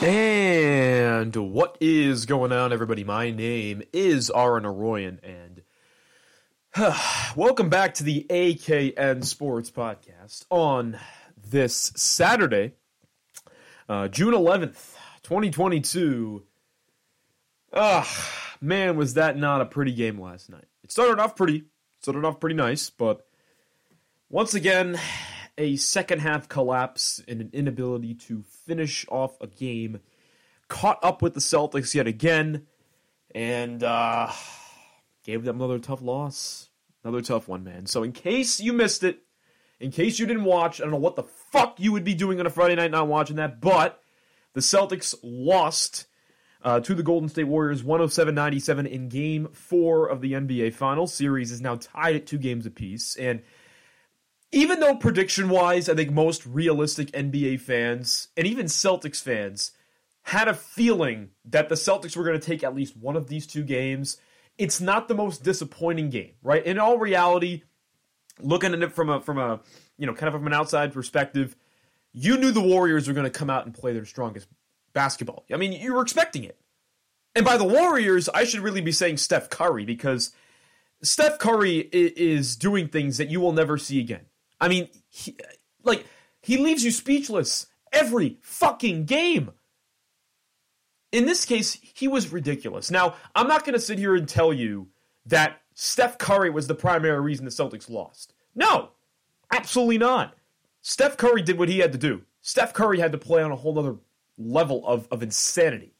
And what is going on, everybody? My name is Aaron Arroyan, and welcome back to the AKN Sports Podcast on this Saturday, uh, June 11th, 2022. Ah, man, was that not a pretty game last night? It started off pretty, started off pretty nice, but once again, a second half collapse and an inability to finish off a game. Caught up with the Celtics yet again, and uh, gave them another tough loss. Another tough one, man. So, in case you missed it, in case you didn't watch, I don't know what the fuck you would be doing on a Friday night not watching that, but the Celtics lost uh, to the Golden State Warriors 107 97 in game four of the NBA Finals. Series is now tied at two games apiece. And even though prediction wise, I think most realistic NBA fans and even Celtics fans had a feeling that the Celtics were going to take at least one of these two games, it's not the most disappointing game, right? In all reality, looking at it from a from a you know kind of from an outside perspective, you knew the Warriors were going to come out and play their strongest basketball. I mean, you were expecting it. And by the Warriors, I should really be saying Steph Curry because Steph Curry is doing things that you will never see again. I mean, he, like he leaves you speechless every fucking game. In this case, he was ridiculous. Now, I'm not going to sit here and tell you that Steph Curry was the primary reason the Celtics lost. No, absolutely not. Steph Curry did what he had to do. Steph Curry had to play on a whole other level of, of insanity.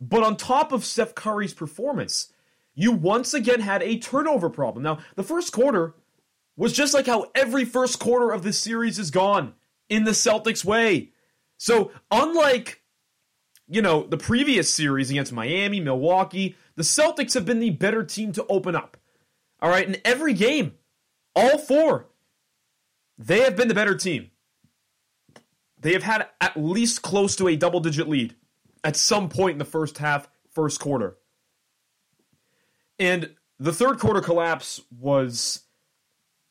But on top of Steph Curry's performance, you once again had a turnover problem. Now, the first quarter was just like how every first quarter of this series is gone in the Celtics way. So, unlike you know, the previous series against Miami, Milwaukee, the Celtics have been the better team to open up. All right, in every game, all four, they have been the better team. They have had at least close to a double digit lead at some point in the first half, first quarter. And the third quarter collapse was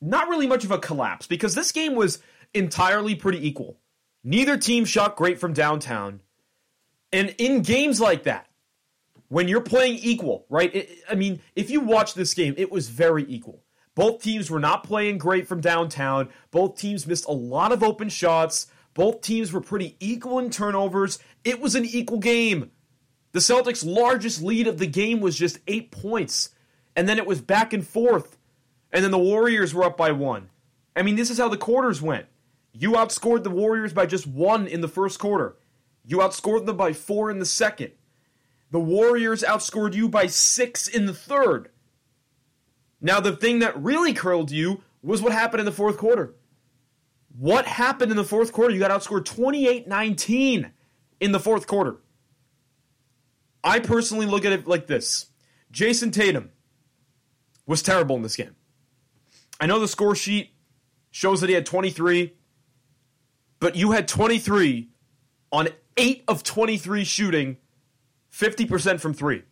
not really much of a collapse because this game was entirely pretty equal. Neither team shot great from downtown. And in games like that, when you're playing equal, right? It, I mean, if you watch this game, it was very equal. Both teams were not playing great from downtown. Both teams missed a lot of open shots. Both teams were pretty equal in turnovers. It was an equal game. The Celtics' largest lead of the game was just eight points. And then it was back and forth. And then the Warriors were up by one. I mean, this is how the quarters went. You outscored the Warriors by just one in the first quarter. You outscored them by four in the second. The Warriors outscored you by six in the third. Now, the thing that really curled you was what happened in the fourth quarter. What happened in the fourth quarter? You got outscored 28 19 in the fourth quarter. I personally look at it like this Jayson Tatum was terrible in this game. I know the score sheet shows that he had 23, but you had 23 on 8 of 23 shooting, 50% from 3.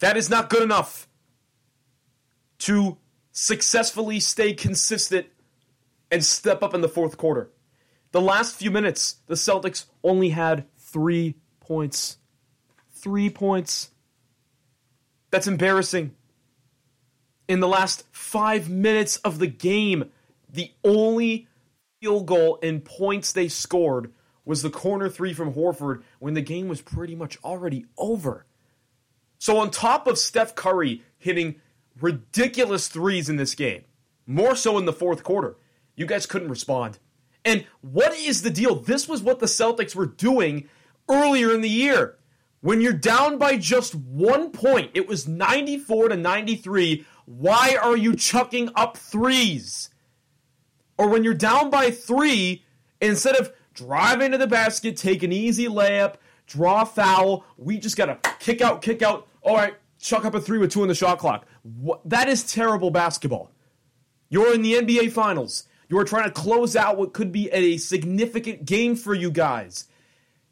That is not good enough to successfully stay consistent and step up in the fourth quarter. The last few minutes, the Celtics only had three points. Three points. That's embarrassing. In the last five minutes of the game, the only field goal and points they scored was the corner three from Horford when the game was pretty much already over. So, on top of Steph Curry hitting ridiculous threes in this game, more so in the fourth quarter, you guys couldn't respond. And what is the deal? This was what the Celtics were doing earlier in the year. When you're down by just one point, it was 94 to 93. Why are you chucking up threes? Or when you're down by three, instead of driving to the basket, take an easy layup, draw foul, we just got to kick out, kick out. All right, chuck up a three with two on the shot clock. That is terrible basketball. You're in the NBA Finals. You are trying to close out what could be a significant game for you guys.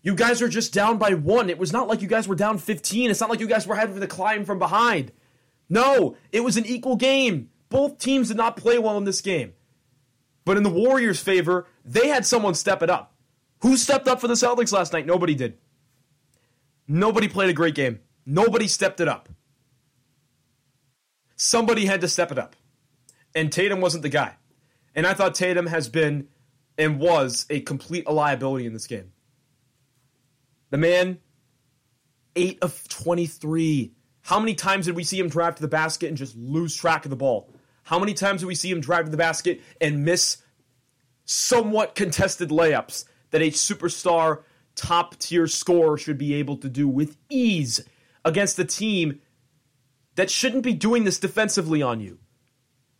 You guys are just down by one. It was not like you guys were down 15. It's not like you guys were having to climb from behind. No, it was an equal game. Both teams did not play well in this game. But in the Warriors' favor, they had someone step it up. Who stepped up for the Celtics last night? Nobody did. Nobody played a great game. Nobody stepped it up. Somebody had to step it up. And Tatum wasn't the guy. And I thought Tatum has been and was a complete liability in this game. The man, 8 of 23. How many times did we see him drive to the basket and just lose track of the ball? How many times did we see him drive to the basket and miss somewhat contested layups that a superstar top tier scorer should be able to do with ease against a team that shouldn't be doing this defensively on you?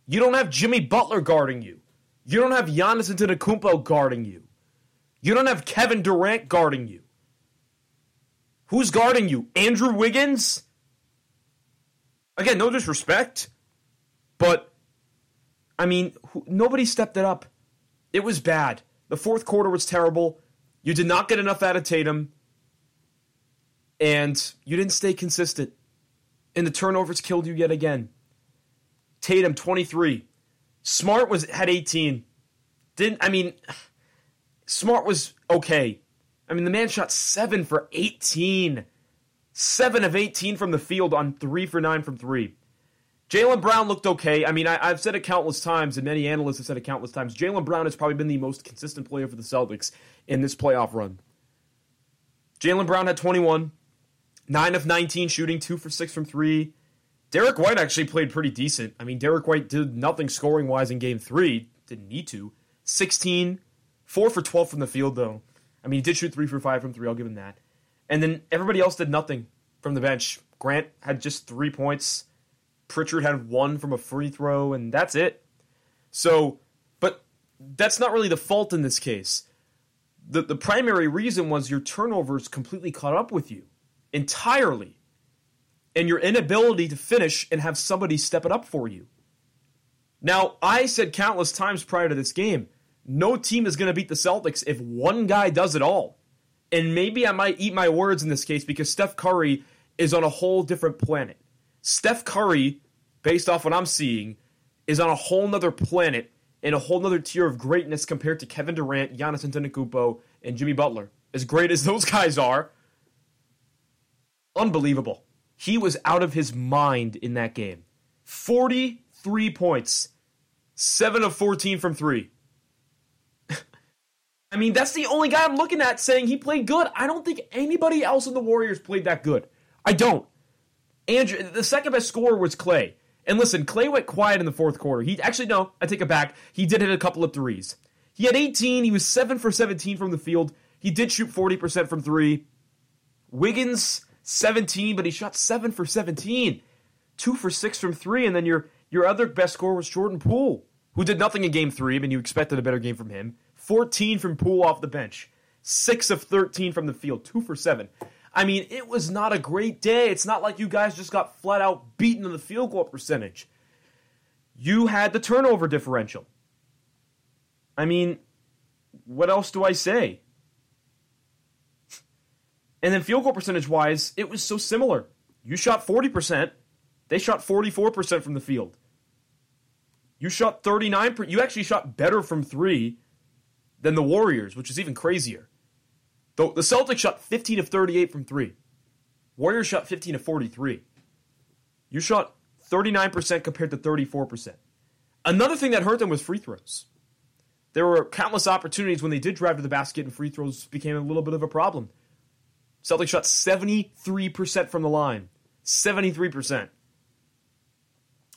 You don't have Jimmy Butler guarding you. You don't have Giannis Antetokounmpo guarding you. You don't have Kevin Durant guarding you. Who's guarding you? Andrew Wiggins? Again, no disrespect, but I mean, nobody stepped it up. It was bad. The fourth quarter was terrible. You did not get enough out of Tatum, and you didn't stay consistent. And the turnovers killed you yet again. Tatum 23. Smart was had 18. Didn't I mean Smart was okay. I mean, the man shot seven for 18. Seven of 18 from the field on three for nine from three. Jaylen Brown looked okay. I mean, I, have said it countless times, and many analysts have said it countless times. Jaylen Brown has probably been the most consistent player for the Celtics in this playoff run. Jaylen Brown had 21, 9 of 19 shooting, 2 for 6 from 3. Derrick White actually played pretty decent. I mean, Derrick White did nothing scoring wise in game 3, didn't need to. 16, 4 for 12 from the field, though. I mean, he did shoot three for five from three. I'll give him that. And then everybody else did nothing from the bench. Grant had just three points. Pritchard had one from a free throw, and that's it. So, but that's not really the fault in this case. The, the primary reason was your turnovers completely caught up with you entirely, and your inability to finish and have somebody step it up for you. Now, I said countless times prior to this game no team is going to beat the Celtics if one guy does it all. And maybe I might eat my words in this case because Steph Curry is on a whole different planet. Steph Curry, based off what I'm seeing, is on a whole nother planet in a whole nother tier of greatness compared to Kevin Durant, Giannis Antetokounmpo, and Jimmy Butler. As great as those guys are, unbelievable. He was out of his mind in that game. 43 points, 7 of 14 from 3. I mean, that's the only guy I'm looking at saying he played good. I don't think anybody else in the Warriors played that good. I don't. Andrew, the second best scorer was Klay. And listen, Klay went quiet in the fourth quarter. He actually no, I take it back. He did hit a couple of threes. He had 18. He was seven for 17 from the field. He did shoot 40% from three. Wiggins 17, but he shot seven for 17, two for six from three. And then your your other best scorer was Jordan Poole, who did nothing in Game Three. I mean, you expected a better game from him. 14 from Poole off the bench, 6 of 13 from the field, 2 for 7. I mean, it was not a great day. It's not like you guys just got flat out beaten in the field goal percentage. You had the turnover differential. I mean, what else do I say? And then field goal percentage wise, it was so similar. You shot 40%, they shot 44% from the field. You shot 39%, you actually shot better from 3 than the Warriors, which is even crazier. The, the Celtics shot 15 of 38 from three. Warriors shot 15 of 43. You shot 39% compared to 34%. Another thing that hurt them was free throws. There were countless opportunities when they did drive to the basket and free throws became a little bit of a problem. Celtics shot 73% from the line. 73%.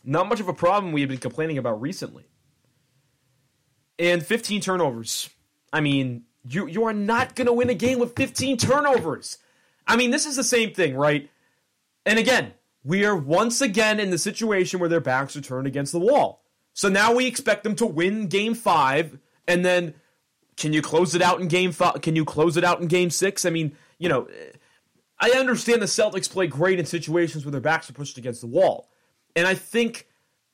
Not much of a problem we have been complaining about recently and 15 turnovers. I mean, You you are not going to win a game with 15 turnovers. I mean, this is the same thing, right? And again, we are once again in the situation where their backs are turned against the wall. So now we expect them to win game 5 and then can you close it out in game 5? Can you close it out in game 6? I mean, you know, I understand the Celtics play great in situations where their backs are pushed against the wall. And I think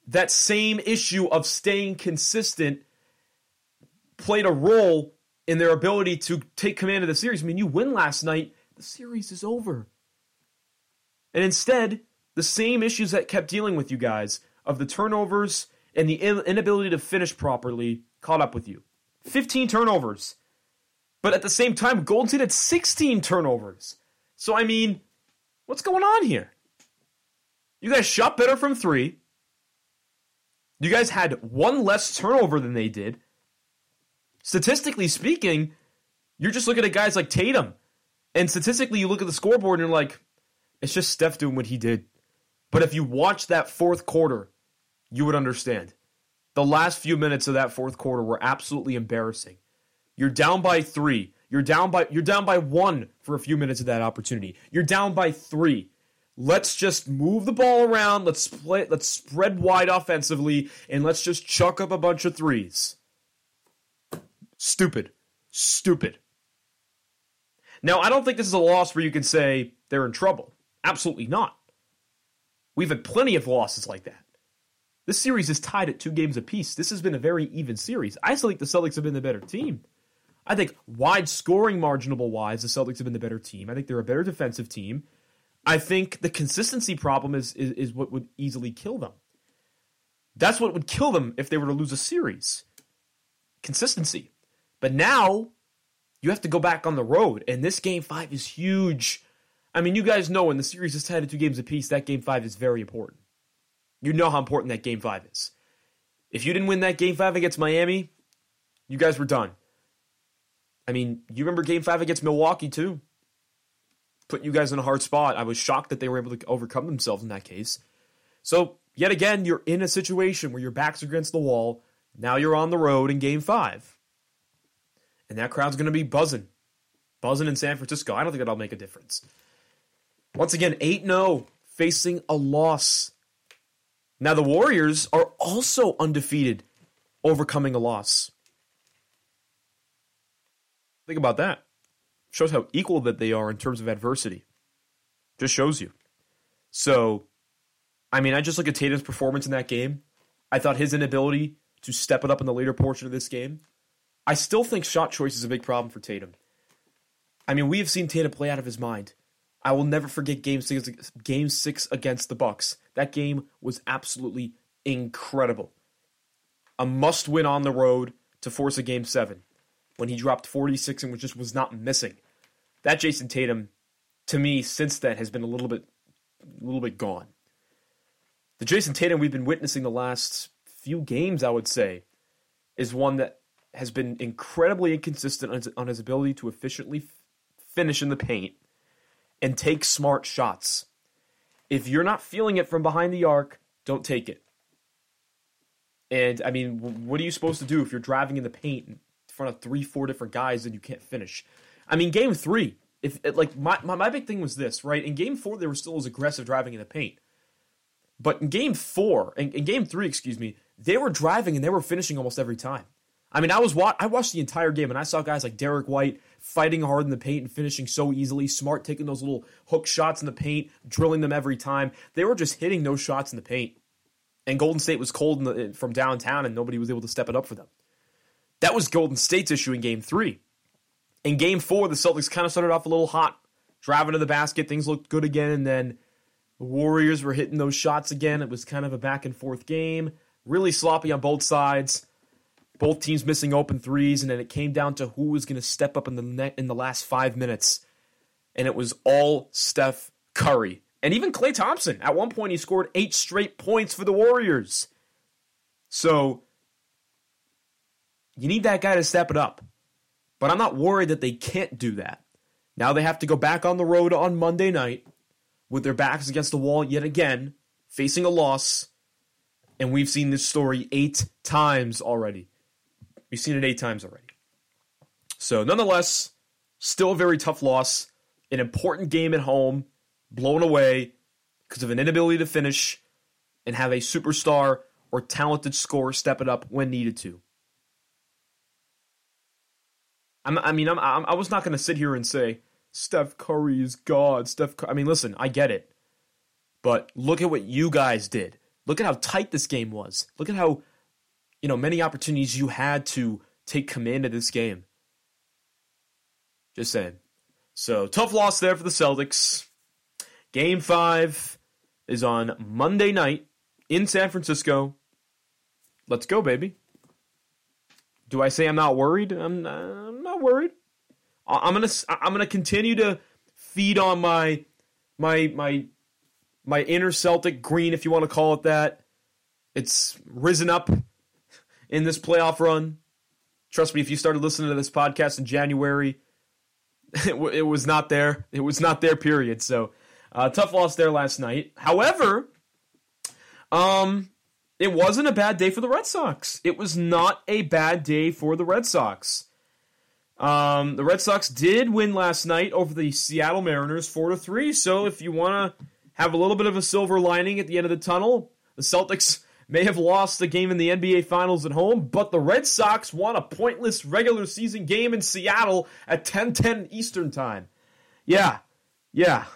that same issue of staying consistent played a role in their ability to take command of the series. I mean, you win last night, the series is over. And instead, the same issues that kept dealing with you guys of the turnovers and the inability to finish properly caught up with you. 15 turnovers. But at the same time, Golden State had 16 turnovers. So, I mean, what's going on here? You guys shot better from three. You guys had one less turnover than they did. Statistically speaking, you're just looking at guys like Tatum. And statistically, you look at the scoreboard and you're like, it's just Steph doing what he did. But if you watch that fourth quarter, you would understand. The last few minutes of that fourth quarter were absolutely embarrassing. You're down by three. You're down by you're down by one for a few minutes of that opportunity. You're down by three. Let's just move the ball around. Let's split. Let's spread wide offensively, and let's just chuck up a bunch of threes. Stupid, stupid. Now, I don't think this is a loss where you can say they're in trouble. Absolutely not. We've had plenty of losses like that. This series is tied at two games apiece. This has been a very even series. I still think the Celtics have been the better team. I think wide scoring marginable wise, the Celtics have been the better team. I think they're a better defensive team. I think the consistency problem is, is, is what would easily kill them. That's what would kill them if they were to lose a series. Consistency. But now you have to go back on the road, and this game five is huge. I mean, you guys know when the series is tied at two games apiece, that game five is very important. You know how important that game five is. If you didn't win that game five against Miami, you guys were done. I mean, you remember game five against Milwaukee too. Put you guys in a hard spot. I was shocked that they were able to overcome themselves in that case. So, yet again, you're in a situation where your back's are against the wall. Now you're on the road in game five. And that crowd's going to be buzzing. Buzzing in San Francisco. I don't think that'll make a difference. Once again, 8 0, facing a loss. Now, the Warriors are also undefeated, overcoming a loss. Think about that. Shows how equal that they are in terms of adversity. Just shows you. So, I mean, I just look at Tatum's performance in that game. I thought his inability to step it up in the later portion of this game. I still think shot choice is a big problem for Tatum. I mean, we have seen Tatum play out of his mind. I will never forget game six, game six against the Bucks. That game was absolutely incredible. A must win on the road to force a game seven when he dropped 46 and just was not missing. That Jayson Tatum, to me, since then has been a little bit a little bit gone. The Jayson Tatum we've been witnessing the last few games, I would say, is one that has been incredibly inconsistent on his, on his ability to efficiently f- finish in the paint and take smart shots. If you're not feeling it from behind the arc, don't take it. And I mean, what are you supposed to do if you're driving in the paint in front of three, four different guys and you can't finish? I mean, game three, if like my, my, my big thing was this, right? In game four, they were still as aggressive driving in the paint. But in game four, in, in game three, excuse me, they were driving and they were finishing almost every time. I mean, I was wa- I watched the entire game and I saw guys like Derrick White fighting hard in the paint and finishing so easily. Smart taking those little hook shots in the paint, drilling them every time. They were just hitting those shots in the paint. And Golden State was cold the, from downtown and nobody was able to step it up for them. That was Golden State's issue in game three. In game four, the Celtics kind of started off a little hot, driving to the basket. Things looked good again. And then the Warriors were hitting those shots again. It was kind of a back and forth game. Really sloppy on both sides both teams missing open threes, and then it came down to who was going to step up in the net in the last five minutes, and it was all Steph Curry and even Klay Thompson. At one point, he scored eight straight points for the Warriors. So you need that guy to step it up, but I'm not worried that they can't do that. Now they have to go back on the road on Monday night with their backs against the wall yet again, facing a loss. And we've seen this story eight times already. We've seen it eight times already. So, nonetheless, still a very tough loss. An important game at home, blown away because of an inability to finish and have a superstar or talented scorer step it up when needed to. I'm, i mean, I'm, I'm, i was not going to sit here and say Steph Curry is God. Steph. I mean, listen, I get it, but look at what you guys did. Look at how tight this game was. Look at how, you know, many opportunities you had to take command of this game. Just saying. So tough loss there for the Celtics. Game five is on Monday night in San Francisco. Let's go, baby. Do I say I'm not worried? I'm not, I'm not worried. I'm gonna I'm gonna continue to feed on my my my my inner Celtic green, if you want to call it that. It's risen up in this playoff run. Trust me, if you started listening to this podcast in January, it, w- it was not there. It was not there. Period. So uh, tough loss there last night. However, um, it wasn't a bad day for the Red Sox. It was not a bad day for the Red Sox. Um, the Red Sox did win last night over the Seattle Mariners, four to three. So if you want to have a little bit of a silver lining at the end of the tunnel, the Celtics may have lost the game in the NBA Finals at home, but the Red Sox won a pointless regular season game in Seattle at 10:10 Eastern Time. Yeah, yeah.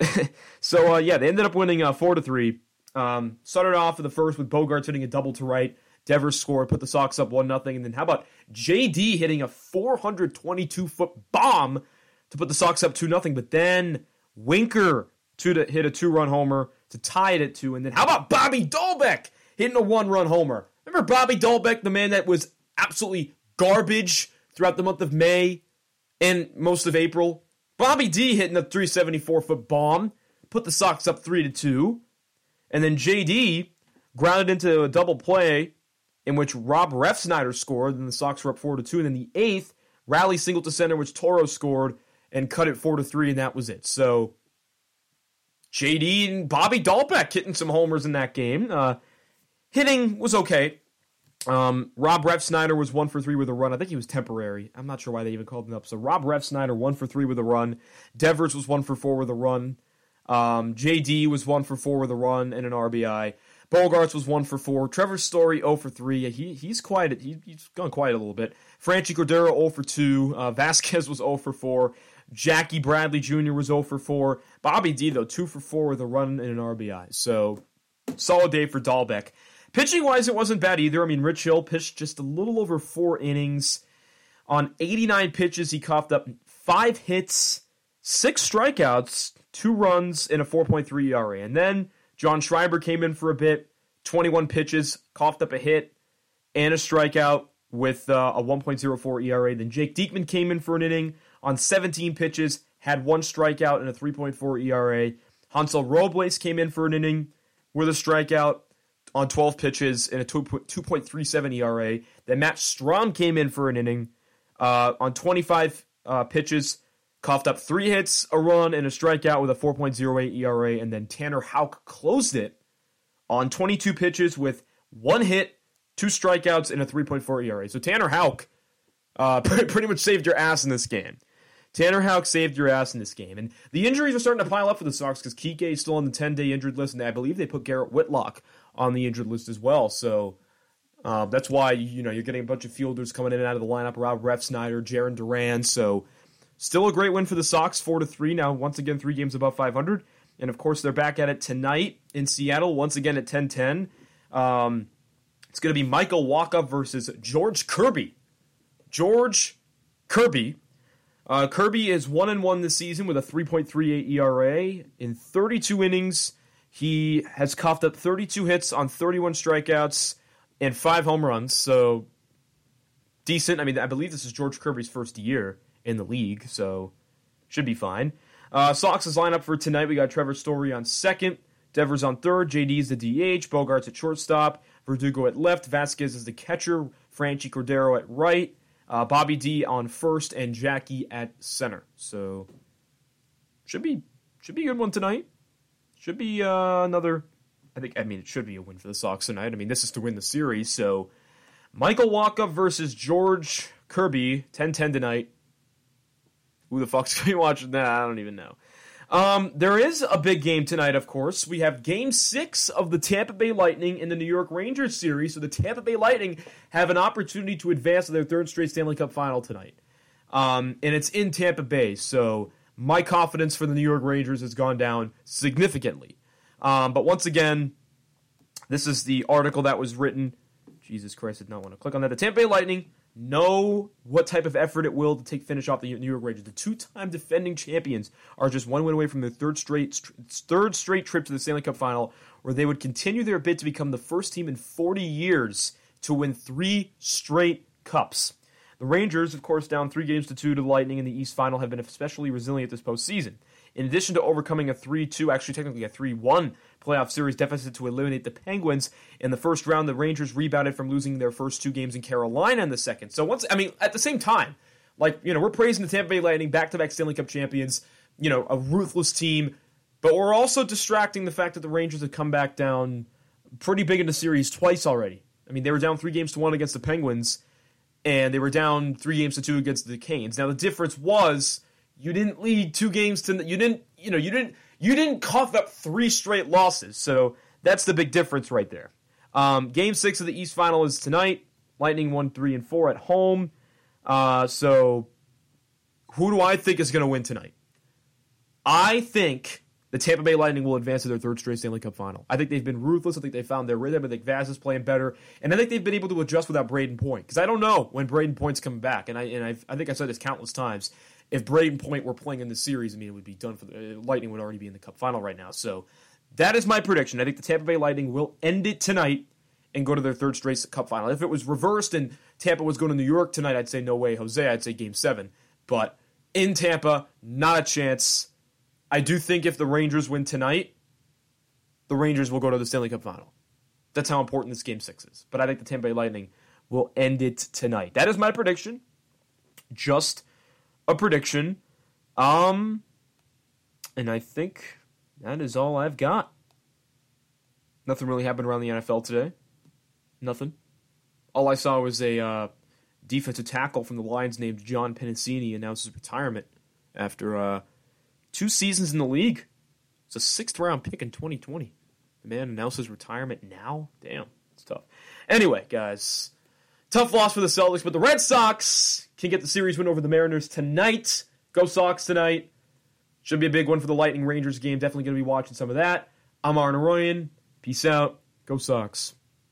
so uh, yeah, they ended up winning uh, four to three. Um, started off in the first with Bogaerts hitting a double to right. Devers scored, put the Sox up one nothing, and then how about JD hitting a 422 foot bomb to put the Sox up two nothing? But then Winker to hit a two run homer to tie it at two, and then how about Bobby Dalbec hitting a one run homer? Remember Bobby Dalbec, the man that was absolutely garbage throughout the month of May and most of April. Bobby D hitting a 374 foot bomb, put the Sox up three to two. And then JD grounded into a double play in which Rob Refsnyder scored, and the Sox were up four to two. And then the eighth, rally single to center, which Toro scored and cut it four to three, and that was it. So JD and Bobby Dalbec hitting some homers in that game. Uh, hitting was okay. Um, Rob Refsnyder was one for three with a run. I think he was temporary. I'm not sure why they even called him up. So Rob Refsnyder one for three with a run. Devers was one for four with a run. Um, JD was one for four with a run and an RBI. Bogaerts was one for four. Trevor Story 0 for three. He he's quiet. He, he's gone quiet a little bit. Franchy Cordero 0 for two. Uh, Vasquez was 0 for four. Jackie Bradley Jr. was 0 for four. Bobby D though two for four with a run and an RBI. So solid day for Dalbec. Pitching wise, it wasn't bad either. I mean, Rich Hill pitched just a little over four innings. On 89 pitches, he coughed up five hits, six strikeouts, two runs, and a 4.3 ERA. And then John Schreiber came in for a bit, 21 pitches, coughed up a hit and a strikeout with uh, a 1.04 ERA. Then Jake Diekman came in for an inning on 17 pitches, had one strikeout and a 3.4 ERA. Hansel Robles came in for an inning with a strikeout on 12 pitches and a 2.37 ERA. Then Matt Strahm came in for an inning uh, on 25 uh, pitches, coughed up three hits, a run, and a strikeout with a 4.08 ERA. And then Tanner Houck closed it on 22 pitches with one hit, two strikeouts, and a 3.4 ERA. So Tanner Houck uh, pretty much saved your ass in this game. Tanner Houck saved your ass in this game. And the injuries are starting to pile up for the Sox because Kike is still on the 10 day injured list, and I believe they put Garrett Whitlock on the injured list as well. So uh, that's why you know you're getting a bunch of fielders coming in and out of the lineup. Rob Refsnyder, Jarren Duran. So still a great win for the Sox, four to three. Now once again, three games above 500, and of course they're back at it tonight in Seattle once again at 10-10. Um, it's going to be Michael Wacha versus George Kirby. George Kirby. Uh, Kirby is one and one this season with a 3.38 ERA in 32 innings. He has coughed up 32 hits on 31 strikeouts and five home runs. So decent. I mean, I believe this is George Kirby's first year in the league, so should be fine. Uh, Sox's lineup for tonight: we got Trevor Story on second, Devers on third, JD's the DH, Bogaerts at shortstop, Verdugo at left, Vasquez is the catcher, Franchy Cordero at right, uh, Bobby D on first, and Jackie at center. So should be should be a good one tonight. Should be uh, another. I think. I mean, it should be a win for the Sox tonight. I mean, this is to win the series. So, Michael Wacha versus George Kirby, 10-10 tonight. Who the fuck's to be watching that? I don't even know. Um, there is a big game tonight, of course. We have game six of the Tampa Bay Lightning in the New York Rangers series. So the Tampa Bay Lightning have an opportunity to advance to their third straight Stanley Cup final tonight. Um, and it's in Tampa Bay. So my confidence for the New York Rangers has gone down significantly. Um, but once again, this is the article that was written. Jesus Christ, did not want to click on that. The Tampa Bay Lightning know what type of effort it will to take finish off the New York Rangers. The two-time defending champions are just one win away from their third straight third straight trip to the Stanley Cup final, where they would continue their bid to become the first team in 40 years to win three straight cups. The Rangers, of course, down three games to two to the Lightning in the East Final, have been especially resilient this postseason. In addition to overcoming a 3 2, actually technically a 3 1 playoff series deficit to eliminate the Penguins in the first round, the Rangers rebounded from losing their first two games in Carolina in the second. So, once, I mean, at the same time, like, you know, we're praising the Tampa Bay Lightning, back to back Stanley Cup champions, you know, a ruthless team, but we're also distracting the fact that the Rangers have come back down pretty big in the series twice already. I mean, they were down three games to one against the Penguins, and they were down three games to two against the Canes. Now, the difference was you didn't lead two games to you didn't you know you didn't you didn't cough up three straight losses. So that's the big difference right there. Um, game six of the East Final is tonight. Lightning one three and four at home. Uh, so who do I think is going to win tonight? I think the Tampa Bay Lightning will advance to their third straight Stanley Cup final. I think they've been ruthless. I think they found their rhythm. I think Vaz is playing better, and I think they've been able to adjust without Brayden Point because I don't know when Brayden Point's coming back, and I and I've, I think I've said this countless times if Brayden Point were playing in the series, I mean, it would be done for the uh, Lightning would already be in the Cup final right now. So that is my prediction. I think the Tampa Bay Lightning will end it tonight and go to their third straight Cup final. If it was reversed and Tampa was going to New York tonight, I'd say no way, Jose. I'd say Game Seven. But in Tampa, not a chance. I do think if the Rangers win tonight, the Rangers will go to the Stanley Cup final. That's how important this Game Six is. But I think the Tampa Bay Lightning will end it tonight. That is my prediction. Just a prediction. Um, and I think that is all I've got. Nothing really happened around the NFL today. Nothing. All I saw was a uh, defensive tackle from the Lions named John Penisini announce his retirement after uh, two seasons in the league. It's a sixth round pick in 2020. The man announces retirement now? Damn, it's tough. Anyway, guys, tough loss for the Celtics, but the Red Sox can get the series win over the Mariners tonight. Go Sox tonight. Should be a big one for the Lightning Rangers game. Definitely going to be watching some of that. I'm Arn Royan. Peace out. Go Sox.